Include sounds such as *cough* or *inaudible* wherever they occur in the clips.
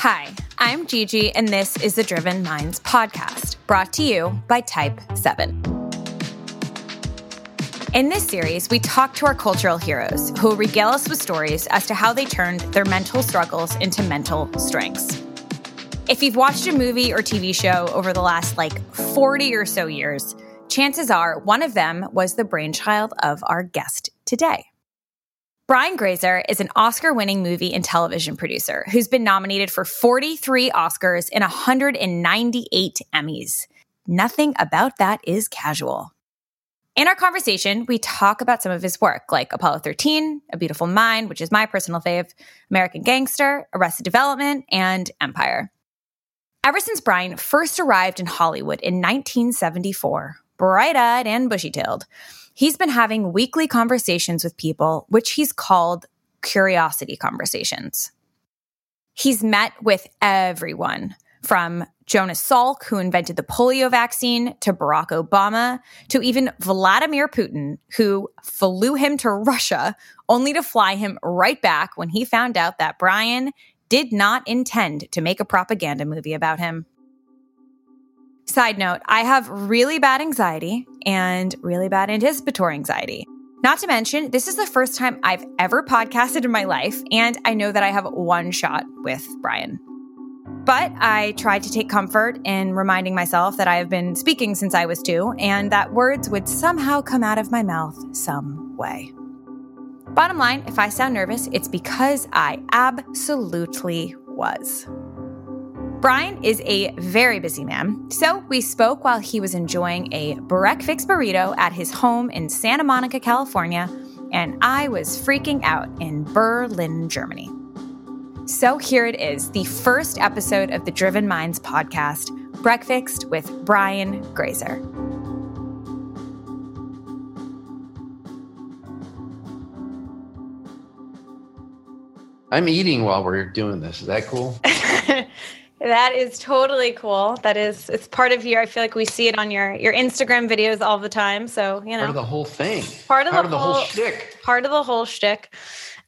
Hi, I'm Gigi, and this is the Driven Minds podcast, brought to you by Type 7. In this series, we talk to our cultural heroes who regale us with stories as to how they turned their mental struggles into mental strengths. If you've watched a movie or TV show over the last like 40 or so years, chances are one of them was the brainchild of our guest today. Brian Grazer is an Oscar winning movie and television producer who's been nominated for 43 Oscars and 198 Emmys. Nothing about that is casual. In our conversation, we talk about some of his work, like Apollo 13, A Beautiful Mind, which is my personal fave, American Gangster, Arrested Development, and Empire. Ever since Brian first arrived in Hollywood in 1974, bright eyed and bushy tailed, he's been having weekly conversations with people, which he's called curiosity conversations. He's met with everyone from Jonas Salk, who invented the polio vaccine, to Barack Obama, to even Vladimir Putin, who flew him to Russia only to fly him right back when he found out that Brian did not intend to make a propaganda movie about him. Side note, I have really bad anxiety and really bad anticipatory anxiety. Not to mention, this is the first time I've ever podcasted in my life, and I know that I have one shot with Brian. But I tried to take comfort in reminding myself that I have been speaking since I was two, and that words would somehow come out of my mouth some way. Bottom line, if I sound nervous, it's because I absolutely was. Brian is a very busy man, so we spoke while he was enjoying a breakfast burrito at his home in Santa Monica, California, and I was freaking out in Berlin, Germany. So here it is, the first episode of the Driven Minds podcast, Breakfast with Brian Grazer. I'm eating while we're doing this. Is that cool? *laughs* That is totally cool. That is, it's part of your. I feel like we see it on your your Instagram videos all the time. So you know, part of the whole thing. Part of, part the, of the whole, whole shtick. Part of the whole shtick.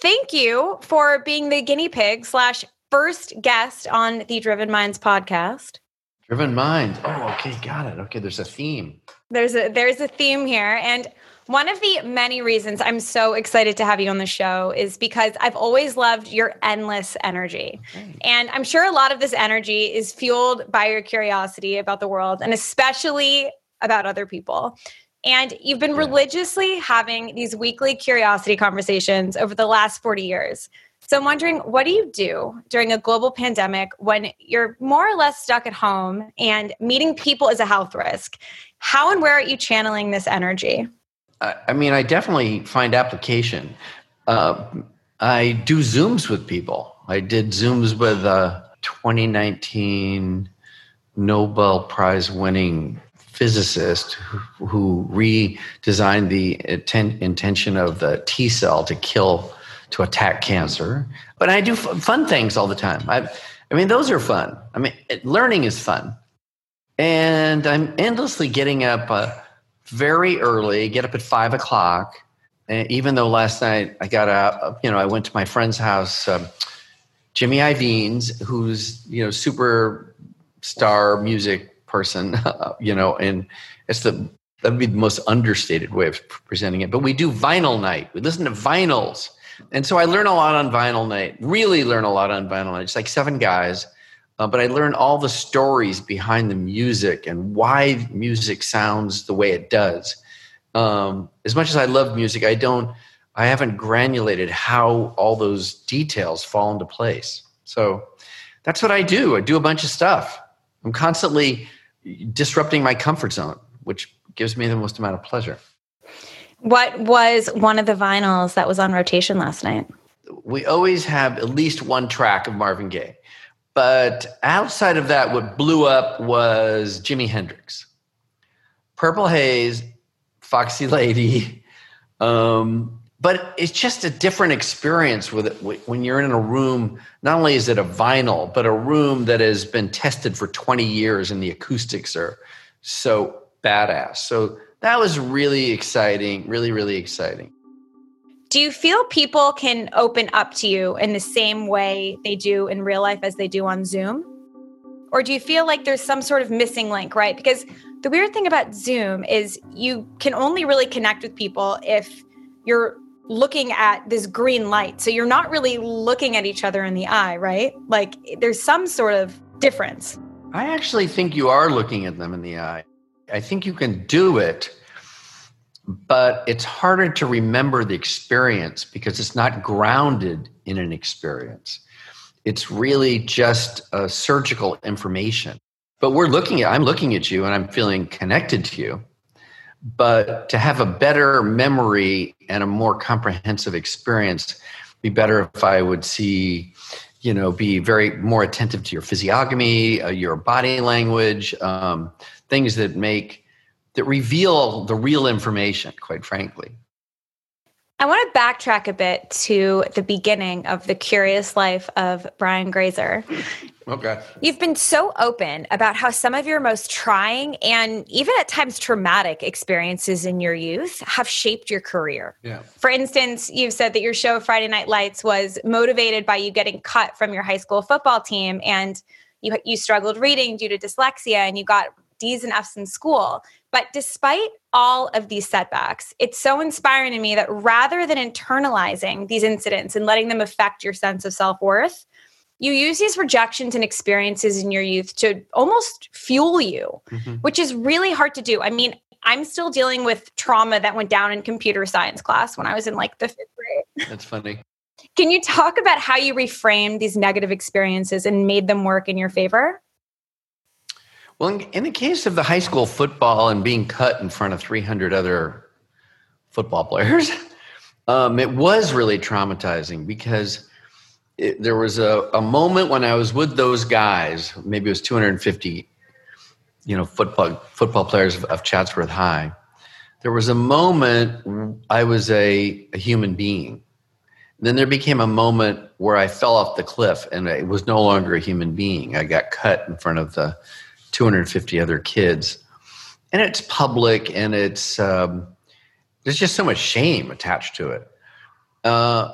Thank you for being the guinea pig slash first guest on the Driven Minds podcast. Driven Minds. Oh, okay, got it. Okay, there's a theme. There's a there's a theme here, and one of the many reasons I'm so excited to have you on the show is because I've always loved your endless energy. Okay. And I'm sure a lot of this energy is fueled by your curiosity about the world and especially about other people. And you've been yeah. religiously having these weekly curiosity conversations over the last 40 years. So I'm wondering, what do you do during a global pandemic when you're more or less stuck at home and meeting people is a health risk? How and where are you channeling this energy? I mean, I definitely find application. Uh, I do Zooms with people. I did Zooms with a 2019 Nobel Prize winning physicist who, redesigned the intent, intention of the T cell to kill, to attack cancer. But I do fun things all the time. I, I mean, those are fun. I mean, learning is fun. And I'm endlessly getting up. Uh, very early, get up at five o'clock. And even though last night I got up, you know, I went to my friend's house, um, Jimmy Iovine's, who's, you know, super star music person, *laughs* you know, and it's the, that would be the most understated way of presenting it. But we do vinyl night. We listen to vinyls. And so I learn a lot on vinyl night, really learn a lot on vinyl night. It's like seven guys uh, but I learned all the stories behind the music and why music sounds the way it does. Um, as much as I love music, I don't, I haven't granulated how all those details fall into place. So that's what I do. I do a bunch of stuff. I'm constantly disrupting my comfort zone, which gives me the most amount of pleasure. What was one of the vinyls that was on rotation last night? We always have at least one track of Marvin Gaye. But outside of that, what blew up was Jimi Hendrix, Purple Haze, Foxy Lady. *laughs* Um, but it's just a different experience with it when you're in a room. Not only is it a vinyl, but a room that has been tested for 20 years, and the acoustics are so badass. So that was really exciting, really, really exciting. Do you feel people can open up to you in the same way they do in real life as they do on Zoom? Or do you feel like there's some sort of missing link, right? Because the weird thing about Zoom is you can only really connect with people if you're looking at this green light. So you're not really looking at each other in the eye, right? Like there's some sort of difference. I actually think you are looking at them in the eye. I think you can do it but it's harder to remember the experience because it's not grounded in an experience. It's really just a surgical information. But we're looking at, I'm looking at you and I'm feeling connected to you. But to have a better memory and a more comprehensive experience, be better if I would see, you know, be very more attentive to your physiognomy, uh, your body language, um, things that make that reveal the real information, quite frankly. I want to backtrack a bit to the beginning of the curious life of Brian Grazer. Okay. You've been so open about how some of your most trying and even at times traumatic experiences in your youth have shaped your career. Yeah. For instance, you've said that your show Friday Night Lights was motivated by you getting cut from your high school football team and you you struggled reading due to dyslexia and you got D's and F's in school. But despite all of these setbacks, it's so inspiring to me that rather than internalizing these incidents and letting them affect your sense of self worth, you use these rejections and experiences in your youth to almost fuel you, mm-hmm. which is really hard to do. I mean, I'm still dealing with trauma that went down in computer science class when I was in like the fifth grade. That's funny. Can you talk about how you reframed these negative experiences and made them work in your favor? Well, in, in, the case of the high school football and being cut in front of 300 other football players, *laughs* um, it was really traumatizing because it, there was a, a moment when I was with those guys, maybe it was 250, you know, football football players of, of Chatsworth High. There was a moment I was a, a human being. Then there became a moment where I fell off the cliff and I was no longer a human being. I got cut in front of the 250 other kids. And it's public and it's, um, there's just so much shame attached to it. Uh,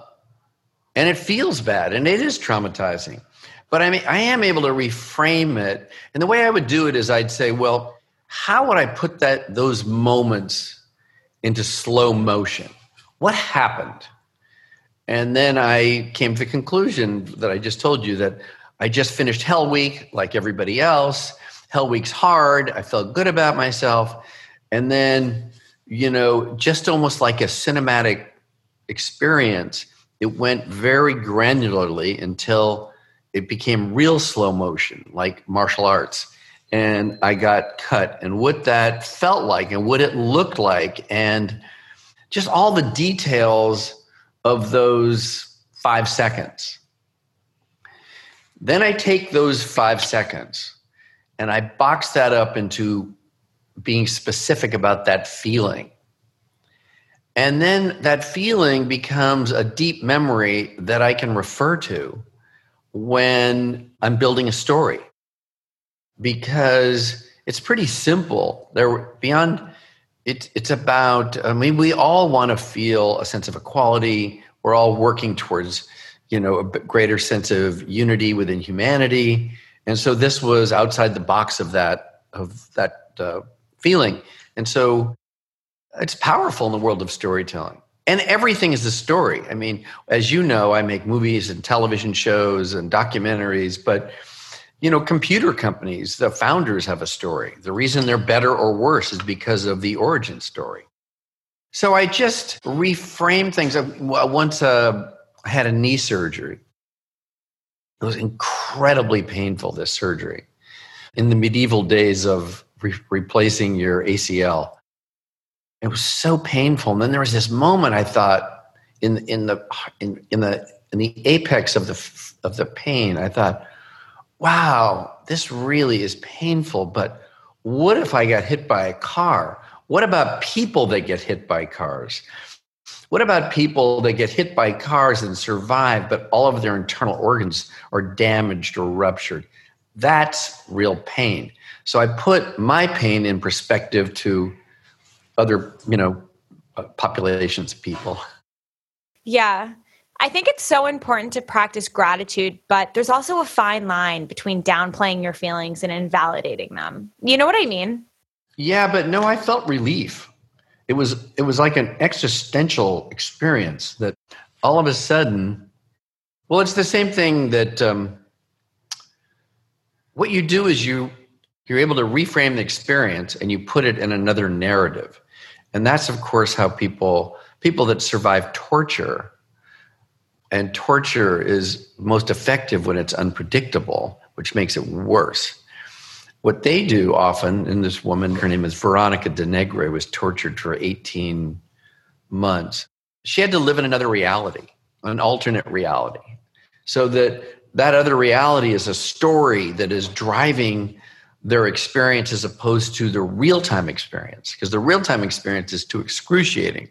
and it feels bad and it is traumatizing. But I mean, I am able to reframe it. And the way I would do it is I'd say, well, how would I put that those moments into slow motion? What happened? And then I came to the conclusion that I just told you that I just finished Hell Week like everybody else. Hell Week's hard. I felt good about myself. And then, you know, just almost like a cinematic experience, it went very granularly until it became real slow motion, like martial arts. And I got cut, and what that felt like, and what it looked like, and just all the details of those five seconds. Then I take those five seconds and I box that up into being specific about that feeling. And then that feeling becomes a deep memory that I can refer to when I'm building a story. Because it's pretty simple. There beyond it, it's about I mean we all want to feel a sense of equality. We're all working towards, you know, a greater sense of unity within humanity and so this was outside the box of that of that uh, feeling. And so it's powerful in the world of storytelling. And everything is a story. I mean as you know i make movies and television shows and documentaries but you know computer companies the founders have a story. The reason they're better or worse is because of the origin story. So i just reframe things. I once uh, had a knee surgery it was incredibly painful, this surgery. In the medieval days of re- replacing your ACL, it was so painful. And then there was this moment I thought in, in, the, in, in, the, in the apex of the, of the pain, I thought, wow, this really is painful. But what if I got hit by a car? What about people that get hit by cars? What about people that get hit by cars and survive, but all of their internal organs are damaged or ruptured? That's real pain. So I put my pain in perspective to other, you know, uh, populations of people. Yeah. I think it's so important to practice gratitude, but there's also a fine line between downplaying your feelings and invalidating them. You know what I mean? Yeah, but no, I felt relief. It was it was like an existential experience that all of a sudden, well, it's the same thing that um, what you do is you you're able to reframe the experience and you put it in another narrative, and that's of course how people people that survive torture and torture is most effective when it's unpredictable, which makes it worse. What they do often, and this woman, her name is Veronica De Negri, was tortured for 18 months. She had to live in another reality, an alternate reality. So that that other reality is a story that is driving their experience as opposed to the real time experience, because the real time experience is too excruciating.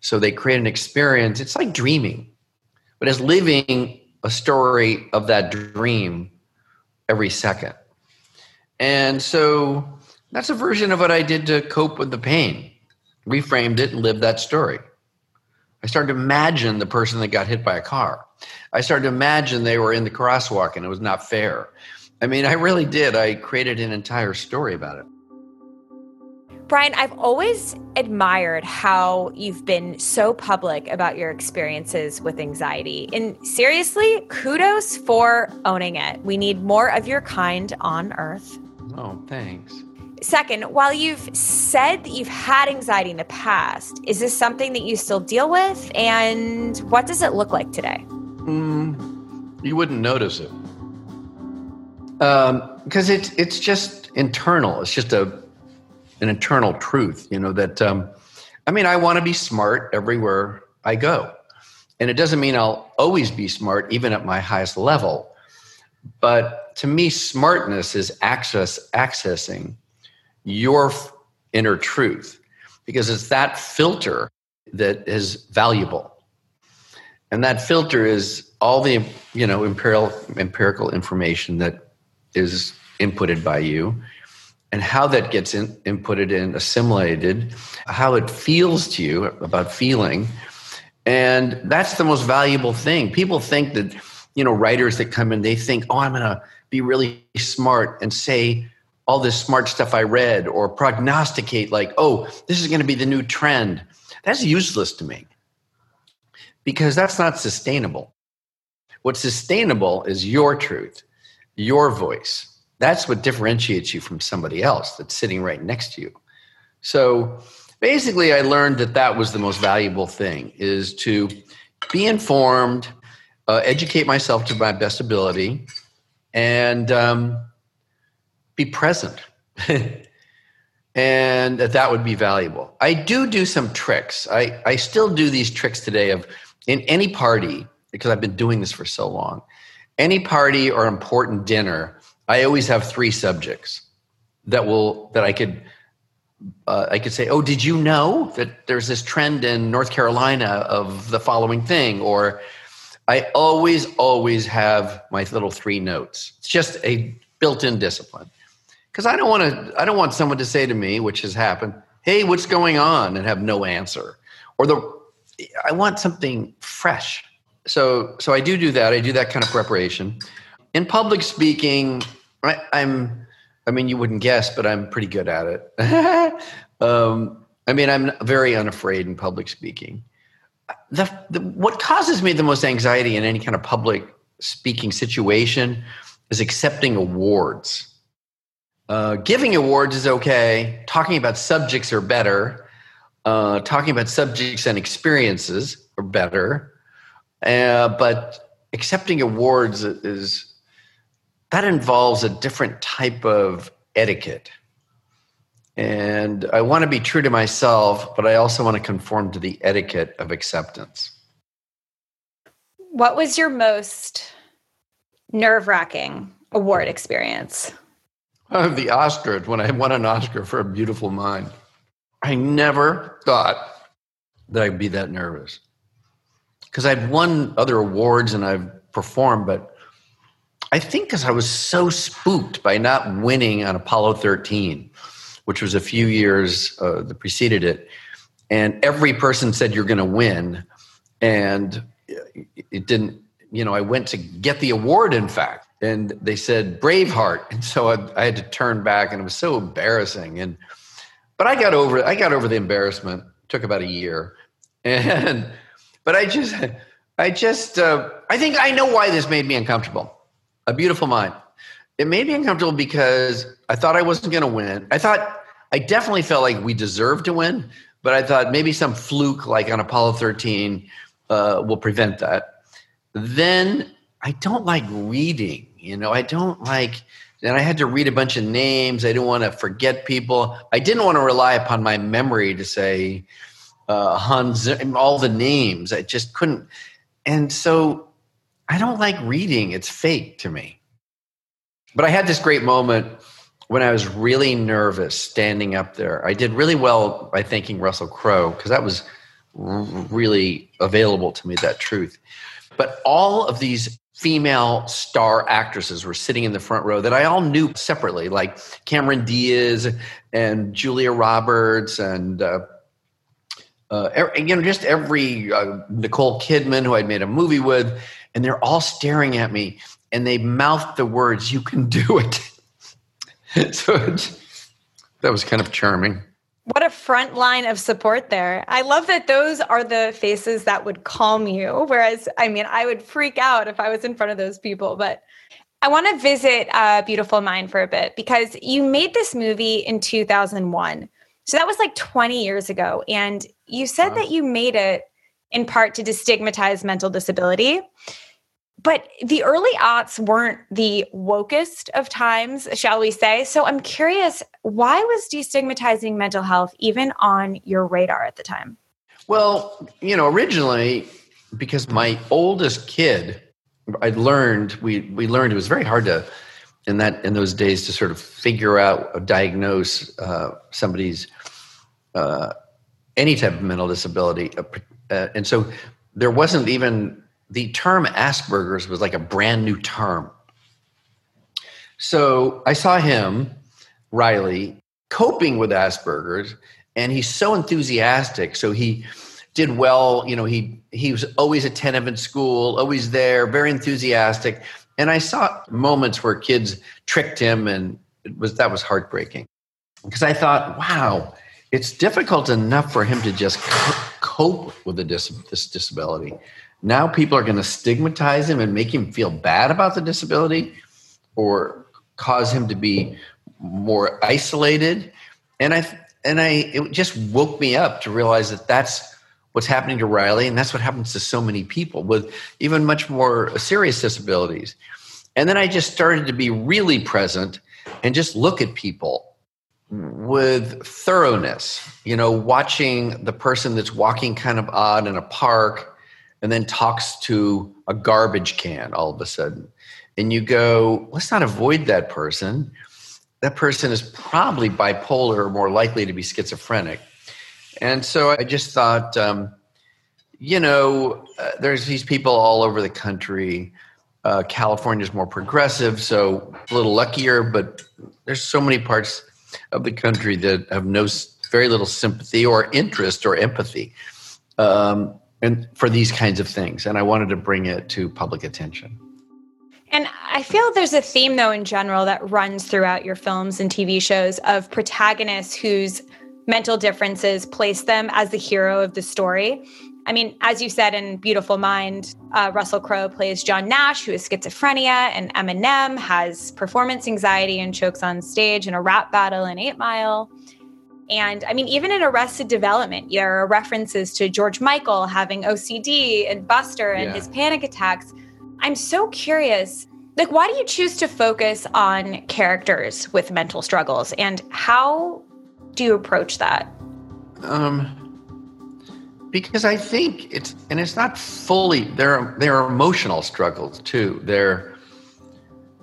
So they create an experience, it's like dreaming but it's living a story of that dream every second. And so that's a version of what I did to cope with the pain. Reframed it and lived that story. I started to imagine the person that got hit by a car. I started to imagine they were in the crosswalk and it was not fair. I mean, I really did. I created an entire story about it. Brian, I've always admired how you've been so public about your experiences with anxiety. And seriously, kudos for owning it. We need more of your kind on earth. Oh, thanks. Second, while you've said that you've had anxiety in the past, is this something that you still deal with? And what does it look like today? Mm, you wouldn't notice it. Because um, it's, it's just internal. It's just a an internal truth, you know, that, um, I mean, I want to be smart everywhere I go. And it doesn't mean I'll always be smart, even at my highest level. But to me, smartness is access, accessing your inner truth because it's that filter that is valuable. And that filter is all the you know empirical empirical information that is inputted by you and how that gets in, inputted and assimilated, how it feels to you about feeling. And that's the most valuable thing. People think that, you know, writers that come in, they think, oh, I'm going to be really smart and say all this smart stuff I read or prognosticate, like, oh, this is going to be the new trend. That's useless to me because that's not sustainable. What's sustainable is your truth, your voice that's what differentiates you from somebody else that's sitting right next to you. So basically, I learned that that was the most valuable thing is to be informed, uh, educate myself to my best ability, and um, be present. *laughs* and that would be valuable. I do do some tricks. I, I still do these tricks today of in any party, because I've been doing this for so long, any party or important dinner, I always have three subjects that will that I could uh, I could say, "Oh, did you know that there's this trend in North Carolina of the following thing?" Or I always always have my little three notes. It's just a built-in discipline because I don't want to. I don't want someone to say to me, which has happened, "Hey, what's going on?" and have no answer, or the I want something fresh. So so I do do that. I do that kind of preparation in public speaking, I, am I mean, you wouldn't guess, but I'm pretty good at it. *laughs* um, I mean, I'm very unafraid in public speaking. The, the, what causes me the most anxiety in any kind of public speaking situation is accepting awards. Uh, giving awards is okay. Talking about subjects are better. Uh, talking about subjects and experiences are better. Uh, but accepting awards is that involves a different type of etiquette. And I want to be true to myself, but I also want to conform to the etiquette of acceptance. What was your most nerve wracking award experience? Oh, the Oscars when I won an Oscar for A Beautiful Mind. I never thought that I'd be that nervous. Because I've won other awards and I've performed, but I think because I was so spooked by not winning on Apollo 13, which was a few years uh, that preceded it, and every person said you're going to win, and it didn't. You know, I went to get the award. In fact, and they said Braveheart, and so I, I had to turn back, and it was so embarrassing. And but I got over. I got over the embarrassment. It took about a year, and but I just, I just, uh, I think I know why this made me uncomfortable. A Beautiful Mind. It made me uncomfortable because I thought I wasn't going to win. I thought I definitely felt like we deserved to win, but I thought maybe some fluke like on Apollo 13 uh, will prevent that. Then I don't like reading. You know, I don't like. And I had to read a bunch of names. I didn't want to forget people. I didn't want to rely upon my memory to say uh, Hans, all the names. I just couldn't. And so I don't like reading. It's fake to me. But I had this great moment when I was really nervous standing up there. I did really well by thanking Russell Crowe because that was really available to me, that truth. But all of these female star actresses were sitting in the front row that I all knew separately, like Cameron Diaz and Julia Roberts and uh, uh, you know, just every uh, Nicole Kidman who I'd made a movie with, and they're all staring at me, and they mouth the words, "You can do it." *laughs* so that was kind of charming. What a front line of support there. I love that those are the faces that would calm you. Whereas, I mean, I would freak out if I was in front of those people. But I want to visit uh, Beautiful Mind for a bit because you made this movie in 2001. So that was like 20 years ago. And you said wow. that you made it in part to destigmatize mental disability. But the early aughts weren't the wokest of times, shall we say. So I'm curious, why was destigmatizing mental health even on your radar at the time? Well, you know, originally, because my oldest kid, I learned we we learned it was very hard to in that in those days to sort of figure out diagnose uh, somebody's uh, any type of mental disability, uh, uh, and so there wasn't even the term Asperger's was like a brand new term. So I saw him, Riley, coping with Asperger's, and he's so enthusiastic. So he did well. You know, he he was always attentive in school, always there, very enthusiastic. And I saw moments where kids tricked him, and it was that was heartbreaking because I thought, wow, it's difficult enough for him to just cope with dis- this disability. Now people are going to stigmatize him and make him feel bad about the disability, or cause him to be more isolated. And I and I it just woke me up to realize that that's what's happening to Riley, and that's what happens to so many people with even much more serious disabilities. And then I just started to be really present and just look at people with thoroughness, you know, watching the person that's walking kind of odd in a park and then talks to a garbage can all of a sudden. And you go, let's not avoid that person. That person is probably bipolar or more likely to be schizophrenic. And so I just thought, um, you know, uh, there's these people all over the country. Uh, California is more progressive, so a little luckier, but there's so many parts of the country that have no very little sympathy or interest or empathy um, and for these kinds of things. And I wanted to bring it to public attention. And I feel there's a theme, though, in general that runs throughout your films and TV shows of protagonists whose mental differences place them as the hero of the story. I mean, as you said in Beautiful Mind, uh, Russell Crowe plays John Nash, who has schizophrenia, and Eminem has performance anxiety and chokes on stage in a rap battle in Eight Mile. And I mean, even in Arrested Development, there are references to George Michael having OCD and Buster and yeah. his panic attacks. I'm so curious. Like, why do you choose to focus on characters with mental struggles, and how do you approach that? Um, because I think it's and it's not fully there. Are, there are emotional struggles too. There,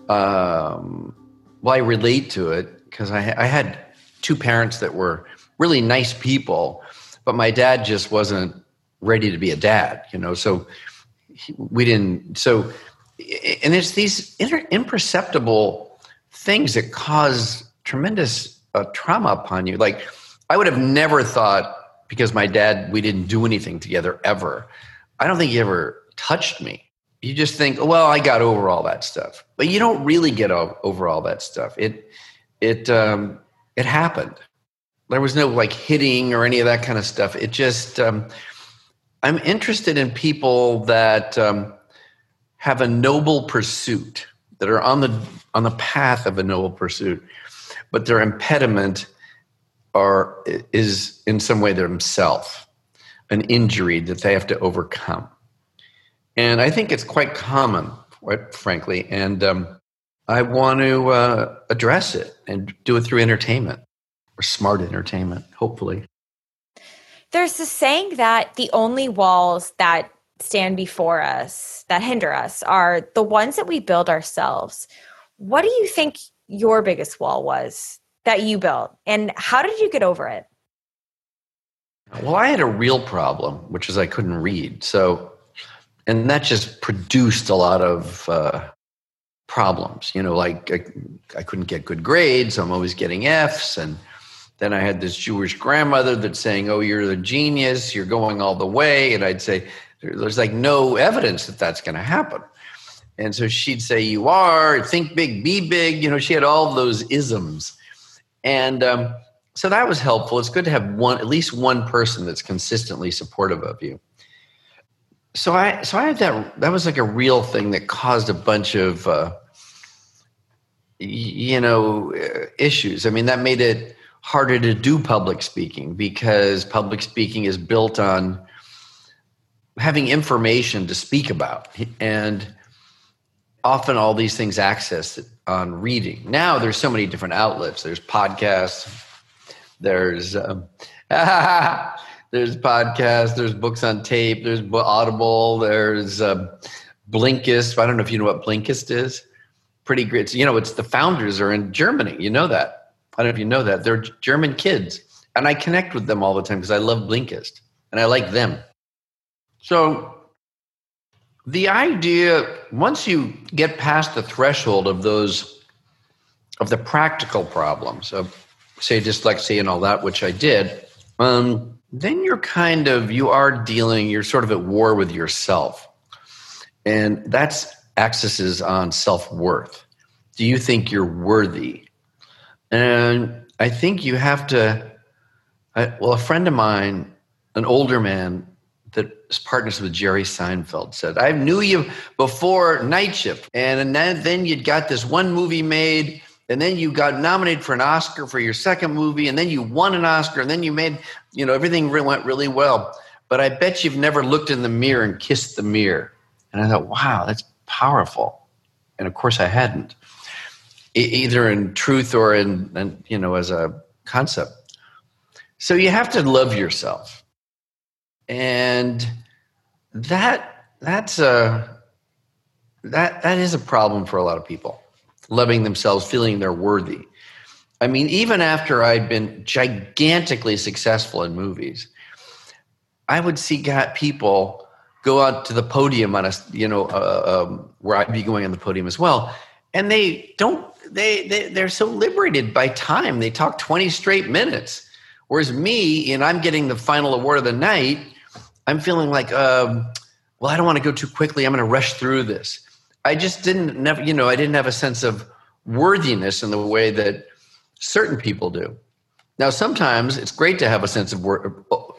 um, well, I relate to it because I, I had two parents that were really nice people, but my dad just wasn't ready to be a dad. You know, so he, we didn't. So, and it's these inter, imperceptible things that cause tremendous uh, trauma upon you. Like I would have never thought because my dad, we didn't do anything together ever. I don't think he ever touched me. You just think, well, I got over all that stuff, but you don't really get over all that stuff. It it um, it happened. There was no like hitting or any of that kind of stuff. It just um, I'm interested in people that um, have a noble pursuit that are on the on the path of a noble pursuit, but their impediment are is in some way themselves an injury that they have to overcome. And I think it's quite common, quite frankly. And um, I want to uh, address it and do it through entertainment or smart entertainment, hopefully. There's this saying that the only walls that stand before us, that hinder us, are the ones that we build ourselves. What do you think your biggest wall was that you built, and how did you get over it? Well, I had a real problem, which is I couldn't read. So, and that just produced a lot of uh, problems. You know, like I, I couldn't get good grades, I'm always getting Fs. And then I had this Jewish grandmother that's saying, Oh, you're the genius, you're going all the way. And I'd say, There's like no evidence that that's going to happen. And so she'd say, You are, think big, be big. You know, she had all those isms. And, um, so that was helpful. It's good to have one, at least one person that's consistently supportive of you. So I, so I had that. That was like a real thing that caused a bunch of, uh, you know, uh, issues. I mean, that made it harder to do public speaking because public speaking is built on having information to speak about and often all these things accessed on reading now there's so many different outlets there's podcasts there's um, *laughs* there's podcasts. There's books on tape. There's Audible. There's um, Blinkist. I don't know if you know what Blinkist is. Pretty great. You know, it's the founders are in Germany. You know that. I don't know if you know that. They're German kids, and I connect with them all the time because I love Blinkist and I like them. So the idea once you get past the threshold of those of the practical problems of say dyslexia and all that, which I did, um, then you're kind of you are dealing. You're sort of at war with yourself, and that's accesses on self worth. Do you think you're worthy? And I think you have to. I, well, a friend of mine, an older man that is partners with Jerry Seinfeld, said, "I knew you before Night Shift, and then then you'd got this one movie made." and then you got nominated for an Oscar for your second movie, and then you won an Oscar, and then you made, you know, everything went really well. But I bet you've never looked in the mirror and kissed the mirror. And I thought, wow, that's powerful. And of course, I hadn't, either in truth or in, in you know, as a concept. So you have to love yourself, and that that's a that that is a problem for a lot of people loving themselves, feeling they're worthy. I mean, even after I'd been gigantically successful in movies, I would see got people go out to the podium on a you know uh, um, where I'd be going on the podium as well, and they don't they, they they're so liberated by time. They talk twenty straight minutes, whereas me and I'm getting the final award of the night. I'm feeling like, um, well, I don't want to go too quickly. I'm going to rush through this. I just didn't never, you know, I didn't have a sense of worthiness in the way that certain people do. Now, sometimes it's great to have a sense of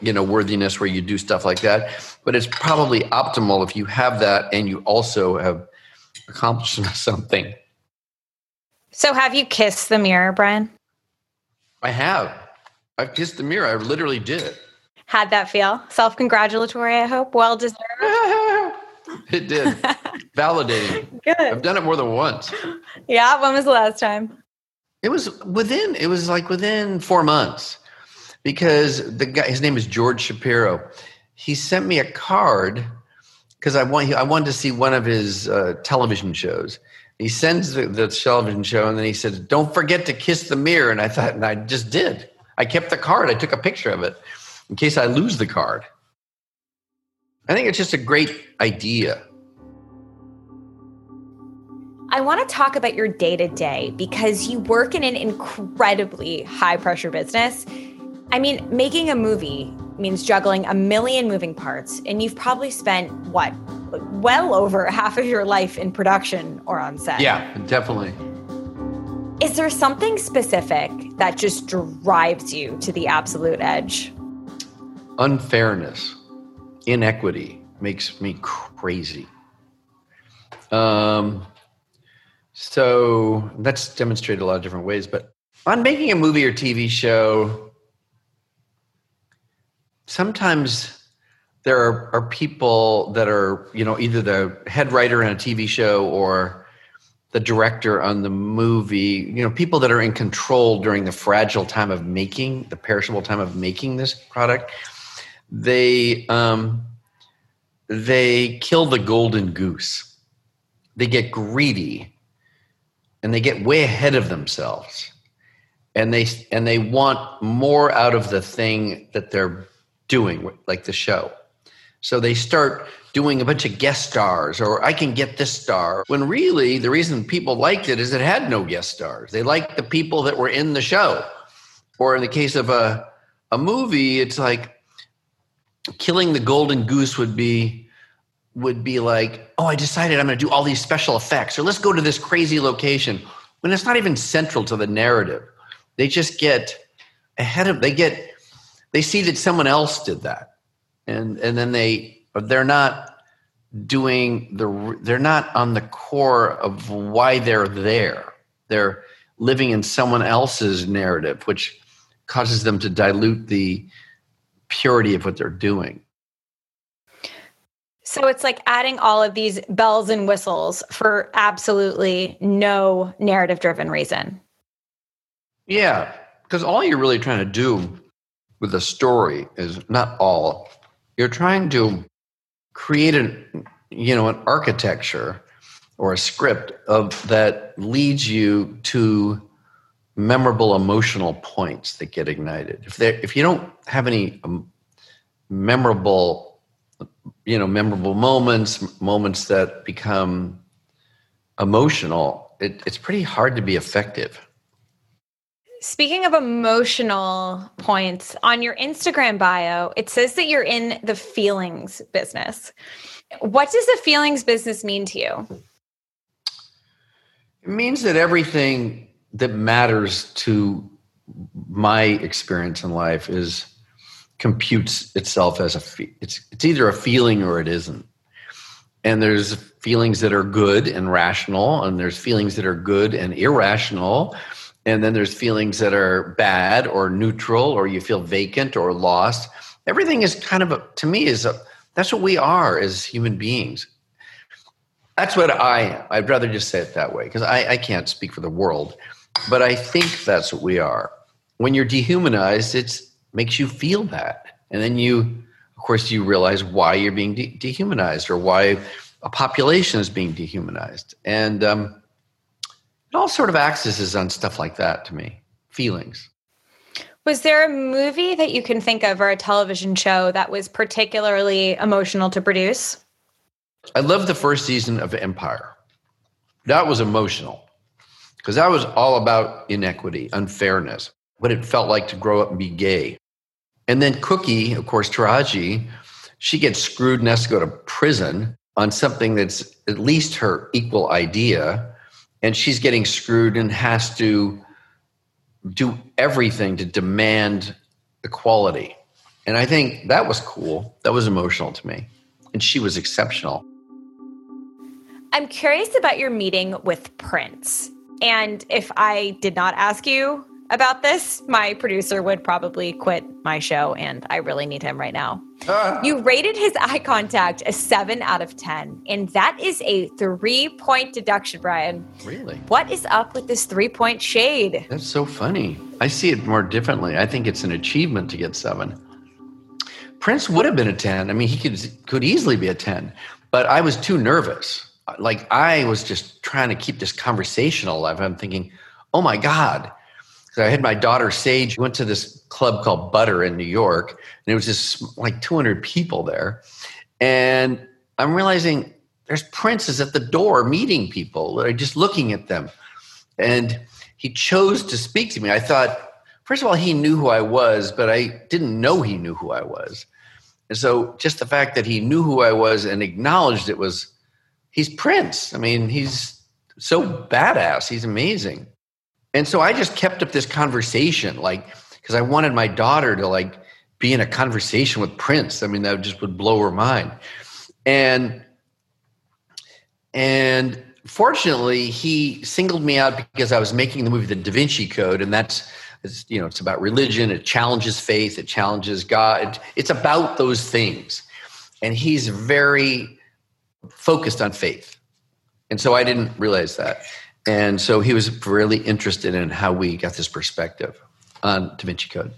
you know worthiness where you do stuff like that, but it's probably optimal if you have that and you also have accomplished *laughs* something. So, have you kissed the mirror, Brian? I have. I've kissed the mirror. I literally did. Had that feel self congratulatory? I hope well deserved. *laughs* it did. *laughs* Validating. Good. I've done it more than once. Yeah. When was the last time? It was within, it was like within four months because the guy, his name is George Shapiro. He sent me a card because I want, I wanted to see one of his uh, television shows. He sends the, the television show and then he says, don't forget to kiss the mirror. And I thought, and I just did. I kept the card. I took a picture of it in case I lose the card. I think it's just a great idea. I want to talk about your day to day because you work in an incredibly high pressure business. I mean, making a movie means juggling a million moving parts, and you've probably spent what, well over *laughs* half of your life in production or on set. Yeah, definitely. Is there something specific that just drives you to the absolute edge? Unfairness, inequity makes me crazy. Um, so that's demonstrated a lot of different ways. But on making a movie or TV show, sometimes there are, are people that are, you know, either the head writer in a TV show or the director on the movie, you know, people that are in control during the fragile time of making, the perishable time of making this product, they um, they kill the golden goose. They get greedy and they get way ahead of themselves. And they and they want more out of the thing that they're doing, like the show. So they start doing a bunch of guest stars, or I can get this star. When really, the reason people liked it is it had no guest stars. They liked the people that were in the show. Or in the case of a, a movie, it's like killing the golden goose would be would be like, oh, I decided I'm going to do all these special effects, or let's go to this crazy location. When it's not even central to the narrative, they just get ahead of. They get they see that someone else did that. And and then they they're not doing the they're not on the core of why they're there. They're living in someone else's narrative which causes them to dilute the purity of what they're doing. So it's like adding all of these bells and whistles for absolutely no narrative driven reason. Yeah because all you're really trying to do with a story is not all. You're trying to create an you know an architecture or a script of that leads you to memorable emotional points that get ignited. If there if you don't have any um, memorable you know memorable moments moments that become emotional it, it's pretty hard to be effective Speaking of emotional points, on your Instagram bio, it says that you're in the feelings business. What does the feelings business mean to you? It means that everything that matters to my experience in life is computes itself as a it's it's either a feeling or it isn't. And there's feelings that are good and rational and there's feelings that are good and irrational and then there's feelings that are bad or neutral or you feel vacant or lost. Everything is kind of a, to me is a that's what we are as human beings. That's what i am. I'd rather just say it that way because I, I can't speak for the world but i think that's what we are. When you're dehumanized it makes you feel that and then you of course you realize why you're being de- dehumanized or why a population is being dehumanized. And um, it all sort of accesses on stuff like that to me. Feelings. Was there a movie that you can think of or a television show that was particularly emotional to produce? I loved the first season of empire. That was emotional because that was all about inequity unfairness what it felt like to grow up and be gay. And then cookie of course taraji she gets screwed and has to go to prison on something that's at least her equal idea and she's getting screwed and has to do everything to demand equality. And I think that was cool. That was emotional to me. And she was exceptional. I'm curious about your meeting with Prince. And if I did not ask you about this, my producer would probably quit my show, and I really need him right now. Uh, you rated his eye contact a seven out of 10, and that is a three point deduction, Brian. Really? What is up with this three point shade? That's so funny. I see it more differently. I think it's an achievement to get seven. Prince would have been a 10. I mean, he could, could easily be a 10, but I was too nervous. Like, I was just trying to keep this conversation alive. I'm thinking, oh my God so I had my daughter Sage went to this club called Butter in New York, and it was just like 200 people there. And I'm realizing there's princes at the door meeting people, are just looking at them. And he chose to speak to me. I thought, first of all, he knew who I was, but I didn't know he knew who I was. And so just the fact that he knew who I was and acknowledged it was, he's Prince. I mean, he's so badass. He's amazing. And so I just kept up this conversation, like, because I wanted my daughter to like be in a conversation with Prince. I mean, that just would blow her mind. And and fortunately, he singled me out because I was making the movie The Da Vinci Code, and that's it's, you know it's about religion. It challenges faith. It challenges God. It's about those things, and he's very focused on faith. And so I didn't realize that. And so he was really interested in how we got this perspective on Da Vinci Code.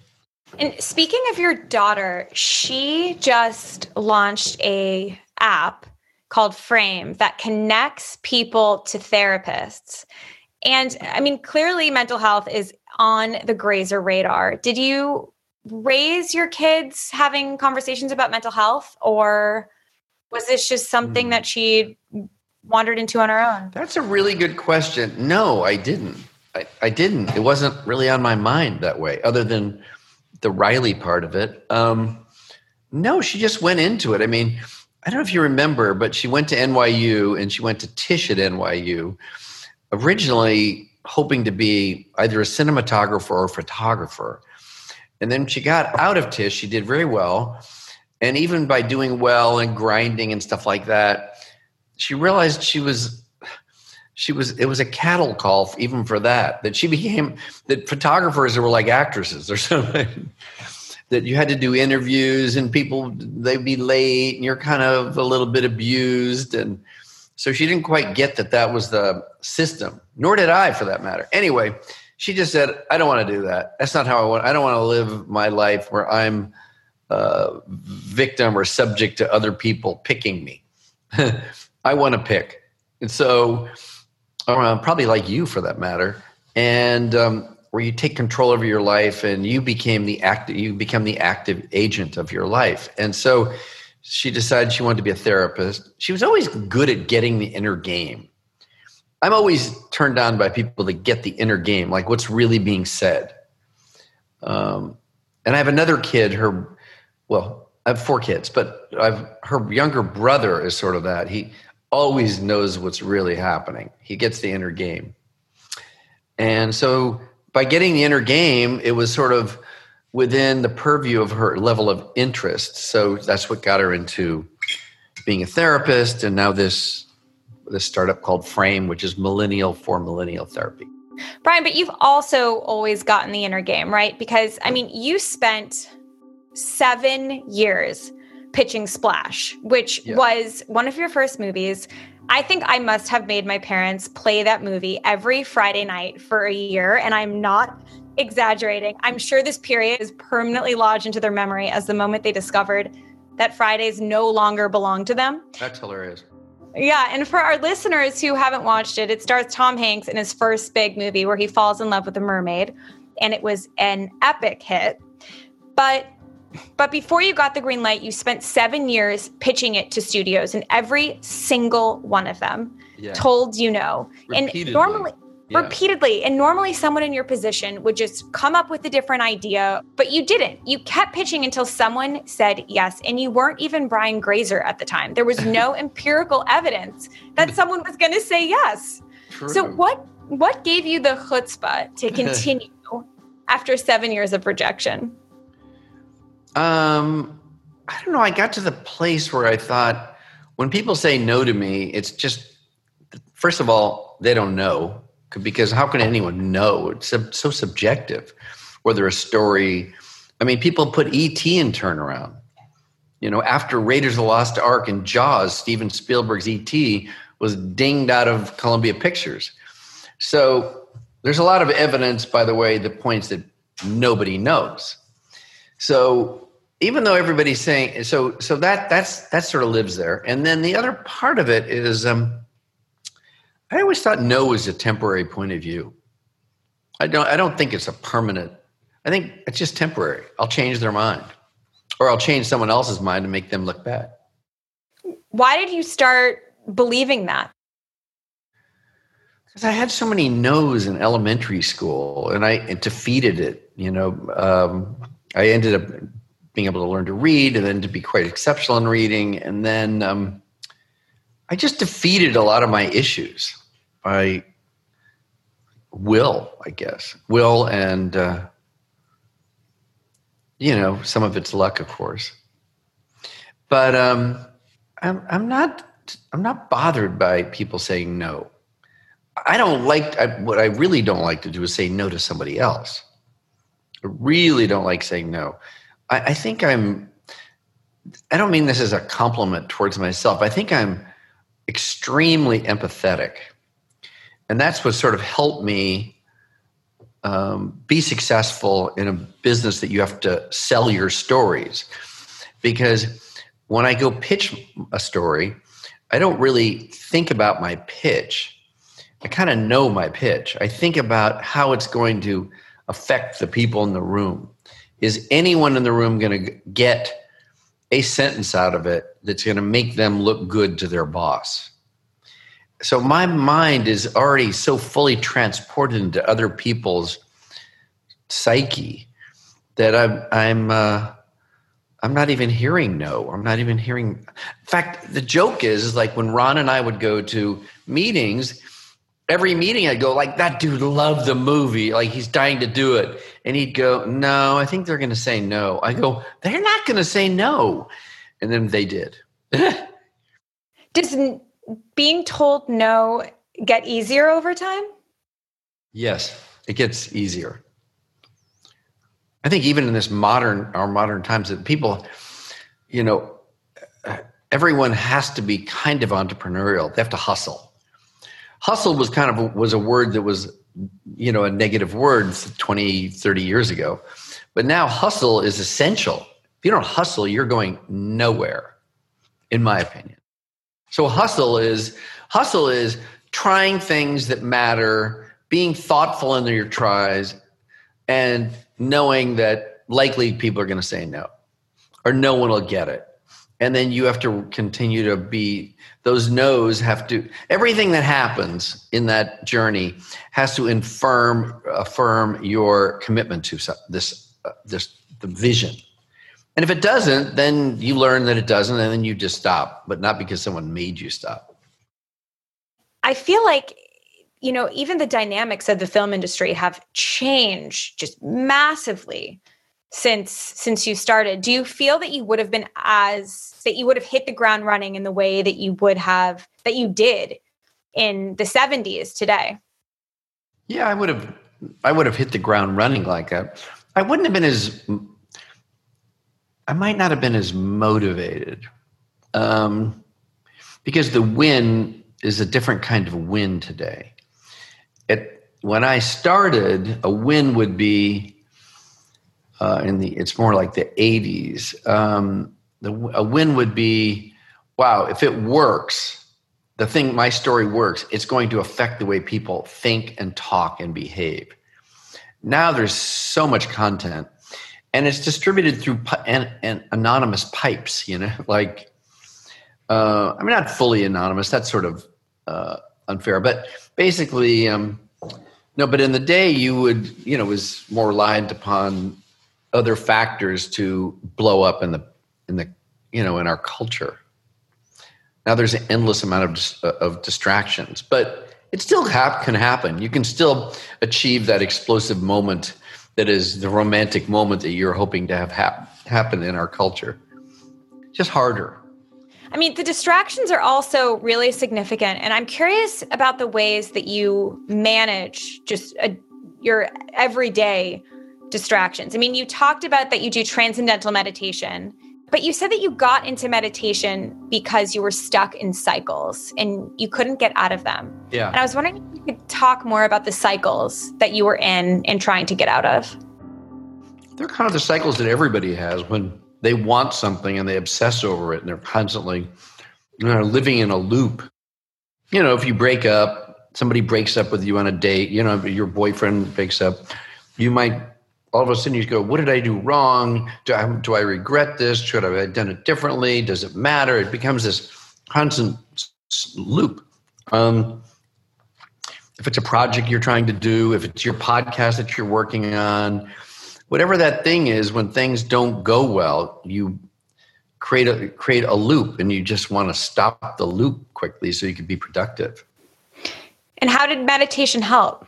And speaking of your daughter, she just launched a app called Frame that connects people to therapists. And I mean, clearly mental health is on the Grazer radar. Did you raise your kids having conversations about mental health or was this just something mm. that she wandered into on her own? That's a really good question. No, I didn't. I, I didn't. It wasn't really on my mind that way, other than the Riley part of it. Um, no, she just went into it. I mean, I don't know if you remember, but she went to NYU and she went to Tisch at NYU, originally hoping to be either a cinematographer or a photographer. And then she got out of Tisch, she did very well. And even by doing well and grinding and stuff like that, she realized she was she was it was a cattle call even for that that she became that photographers were like actresses or *laughs* something. That you had to do interviews and people they'd be late and you're kind of a little bit abused. And so she didn't quite get that that was the system nor did i for that matter. Anyway she just said i don't want to do that. That's not how i want i don't want to live my life where i'm a victim or subject to other people picking me *laughs* I want to pick. And so, uh, probably like you for that matter, and um, where you take control over your life and you became the active, you become the active agent of your life. And so, she decided she wanted to be a therapist. She was always good at getting the inner game. I'm always turned on by people that get the inner game, like what's really being said. Um, and I have another kid. Her, well, I have four kids, but I've her younger brother is sort of that. He always knows what's really happening. He gets the inner game. And so by getting the inner game, it was sort of within the purview of her level of interest. So that's what got her into being a therapist and now this this startup called Frame, which is millennial for millennial therapy. Brian, but you've also always gotten the inner game, right? Because I mean, you spent 7 years pitching Splash, which yeah. was one of your first movies. I think I must have made my parents play that movie every Friday night for a year. And I'm not exaggerating. I'm sure this period is permanently lodged into their memory as the moment they discovered that Fridays no longer belong to them. That's hilarious. Yeah. And for our listeners who haven't watched it, it stars Tom Hanks in his first big movie where he falls in love with a mermaid. And it was an epic hit. But but before you got the green light, you spent seven years pitching it to studios, and every single one of them yeah. told you no. Repeatedly. And normally, yeah. repeatedly, and normally someone in your position would just come up with a different idea, but you didn't. You kept pitching until someone said yes, and you weren't even Brian Grazer at the time. There was no *laughs* empirical evidence that someone was going to say yes. True. So what what gave you the chutzpah to *laughs* continue after seven years of rejection? Um, I don't know. I got to the place where I thought when people say no to me, it's just first of all they don't know because how can anyone know? It's so subjective. Whether a story, I mean, people put ET in turnaround. You know, after Raiders of the Lost Ark and Jaws, Steven Spielberg's ET was dinged out of Columbia Pictures. So there's a lot of evidence, by the way, that points that nobody knows. So even though everybody's saying so so that that's that sort of lives there. And then the other part of it is um i always thought no was a temporary point of view. I don't i don't think it's a permanent i think it's just temporary. I'll change their mind. Or i'll change someone else's mind to make them look bad. Why did you start believing that? Because I had so many no's in elementary school, and I defeated it. You know, um, I ended up being able to learn to read, and then to be quite exceptional in reading, and then um, I just defeated a lot of my issues by will, I guess, will, and uh, you know, some of it's luck, of course. But um, I'm I'm not I'm not bothered by people saying no. I don't like I, what I really don't like to do is say no to somebody else. I really don't like saying no. I, I think I'm. I don't mean this as a compliment towards myself. I think I'm extremely empathetic, and that's what sort of helped me um, be successful in a business that you have to sell your stories. Because when I go pitch a story, I don't really think about my pitch. I kind of know my pitch. I think about how it's going to affect the people in the room. Is anyone in the room going to get a sentence out of it that's going to make them look good to their boss? So my mind is already so fully transported into other people's psyche that I'm I'm uh, I'm not even hearing no. I'm not even hearing. In fact, the joke is, is like when Ron and I would go to meetings every meeting I'd go like that dude loved the movie. Like he's dying to do it. And he'd go no I think they're going to say no. I go they're not going to say no. And then they did. *laughs* Does being told no get easier over time? Yes it gets easier. I think even in this modern our modern times that people you know everyone has to be kind of entrepreneurial. They have to hustle hustle was kind of was a word that was you know a negative word 20 30 years ago. But now hustle is essential. If you don't hustle you're going nowhere in my opinion. So hustle is hustle is trying things that matter being thoughtful in your tries and knowing that likely people are going to say no or no one will get it and then you have to continue to be those no's have to everything that happens in that journey has to infirm affirm your commitment to this uh, this the vision. And if it doesn't then you learn that it doesn't and then you just stop but not because someone made you stop. I feel like you know even the dynamics of the film industry have changed just massively since since you started. Do you feel that you would have been as that you would have hit the ground running in the way that you would have that you did in the 70s today? Yeah i would have i would have hit the ground running like that. I wouldn't have been as i might not have been as motivated um, because the win is a different kind of win today. It, when i started a win would be uh, in the it's more like the 80s um, the, a win would be wow if it works the thing my story works it's going to affect the way people think and talk and behave. Now there's so much content and it's distributed through an, an anonymous pipes you know *laughs* like uh, i mean not fully anonymous that's sort of uh, unfair but basically um, no but in the day you would you know was more reliant upon other factors to blow up in the in the you know in our culture. Now there's an endless amount of of distractions but it still hap- can happen. You can still achieve that explosive moment that is the romantic moment that you're hoping to have hap- happen in our culture. Just harder. I mean, the distractions are also really significant. And I'm curious about the ways that you manage just a, your everyday distractions. I mean, you talked about that you do transcendental meditation, but you said that you got into meditation because you were stuck in cycles and you couldn't get out of them. Yeah. And I was wondering if you could talk more about the cycles that you were in and trying to get out of. They're kind of the cycles that everybody has when they want something and they obsess over it and they're constantly you know, living in a loop. You know, if you break up, somebody breaks up with you on a date, you know, your boyfriend breaks up, you might all of a sudden you go, what did I do wrong? Do I, do I regret this? Should I have done it differently? Does it matter? It becomes this constant loop. Um, if it's a project you're trying to do, if it's your podcast that you're working on, whatever that thing is, when things don't go well, you create a create a loop and you just want to stop the loop quickly so you can be productive. And how did meditation help?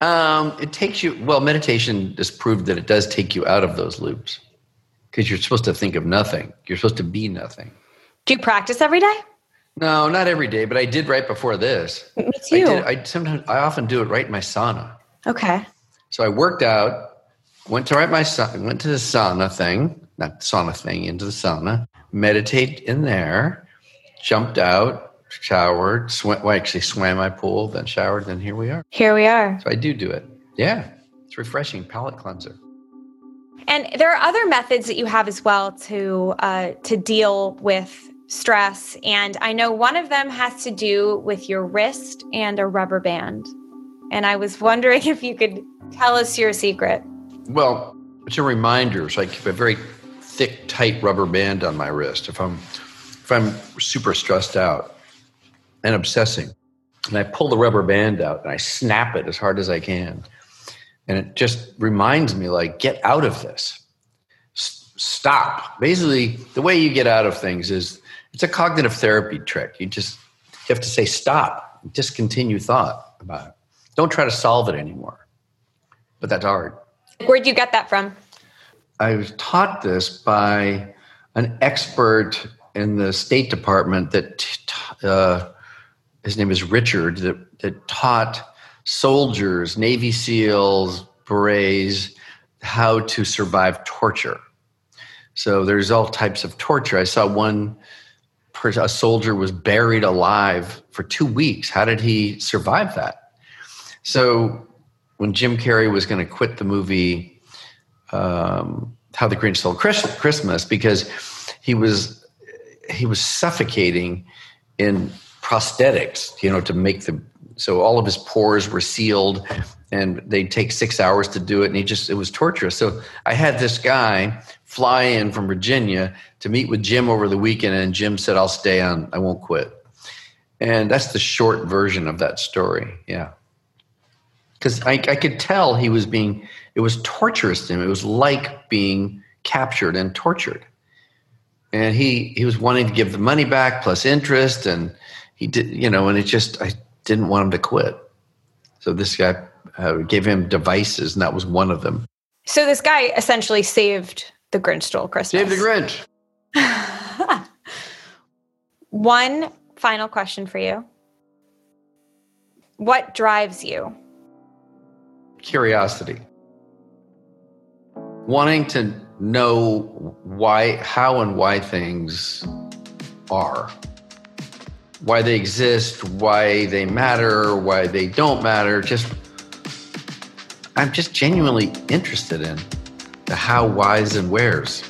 Um, it takes you well, meditation has proved that it does take you out of those loops because you're supposed to think of nothing. You're supposed to be nothing. Do you practice every day? No, not every day, but I did right before this. Me too. I, did, I sometimes I often do it right in my sauna. Okay. So I worked out, went to right my sauna, went to the sauna thing, not sauna thing, into the sauna, meditate in there, jumped out, showered, swam, well, actually swam my pool, then showered, then here we are. Here we are. So I do do it. Yeah, it's refreshing, palate cleanser. And there are other methods that you have as well to uh, to deal with stress. And I know one of them has to do with your wrist and a rubber band. And I was wondering *laughs* if you could tell us your secret. Well, it's a reminder. So I keep a very thick, tight rubber band on my wrist if I'm if I'm super stressed out and obsessing. And I pull the rubber band out and I snap it as hard as I can. And it just reminds me like get out of this. S- stop. Basically, the way you get out of things is it's a cognitive therapy trick. You just you have to say stop, discontinue thought about it. Don't try to solve it anymore. But that's hard. Where'd you get that from? I was taught this by an expert in the State Department that uh, his name is Richard that, that taught soldiers, Navy SEALs, berets how to survive torture. So there's all types of torture. I saw one a soldier was buried alive for two weeks. How did he survive that? So when Jim Carrey was going to quit the movie um, How the Grinch Stole Christmas because he was he was suffocating in prosthetics, you know, to make the so all of his pores were sealed and they'd take six hours to do it. And he just it was torturous. So i had this guy fly in from virginia to meet with jim over the weekend and jim said i'll stay on. I won't quit. And that's the short version of that story. Yeah. Because I, I could tell he was being it was torturous to him. It was like being captured and tortured. And he he was wanting to give the money back plus interest and he did you know and it just i didn't want him to quit so this guy uh, gave him devices, and that was one of them. So this guy essentially saved the Grinch stole Christmas. Saved the Grinch. *laughs* one final question for you. What drives you? Curiosity. Wanting to know why, how, and why things are why they exist, why they matter, why they don't matter. Just I'm just genuinely interested in the how, whys, and wheres.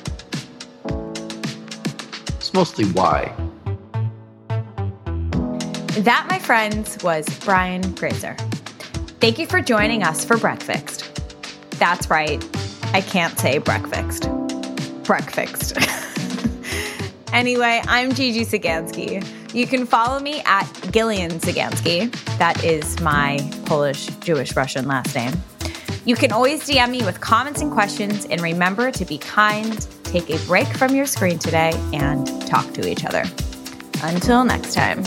It's mostly why. That, my friends, was Brian Grazer. Thank you for joining us for Breakfast. That's right, I can't say breakfast. Breakfast. *laughs* anyway, I'm Gigi Sagansky. You can follow me at Gillian Sagansky. That is my Polish, Jewish, Russian last name. You can always DM me with comments and questions, and remember to be kind, take a break from your screen today, and talk to each other. Until next time.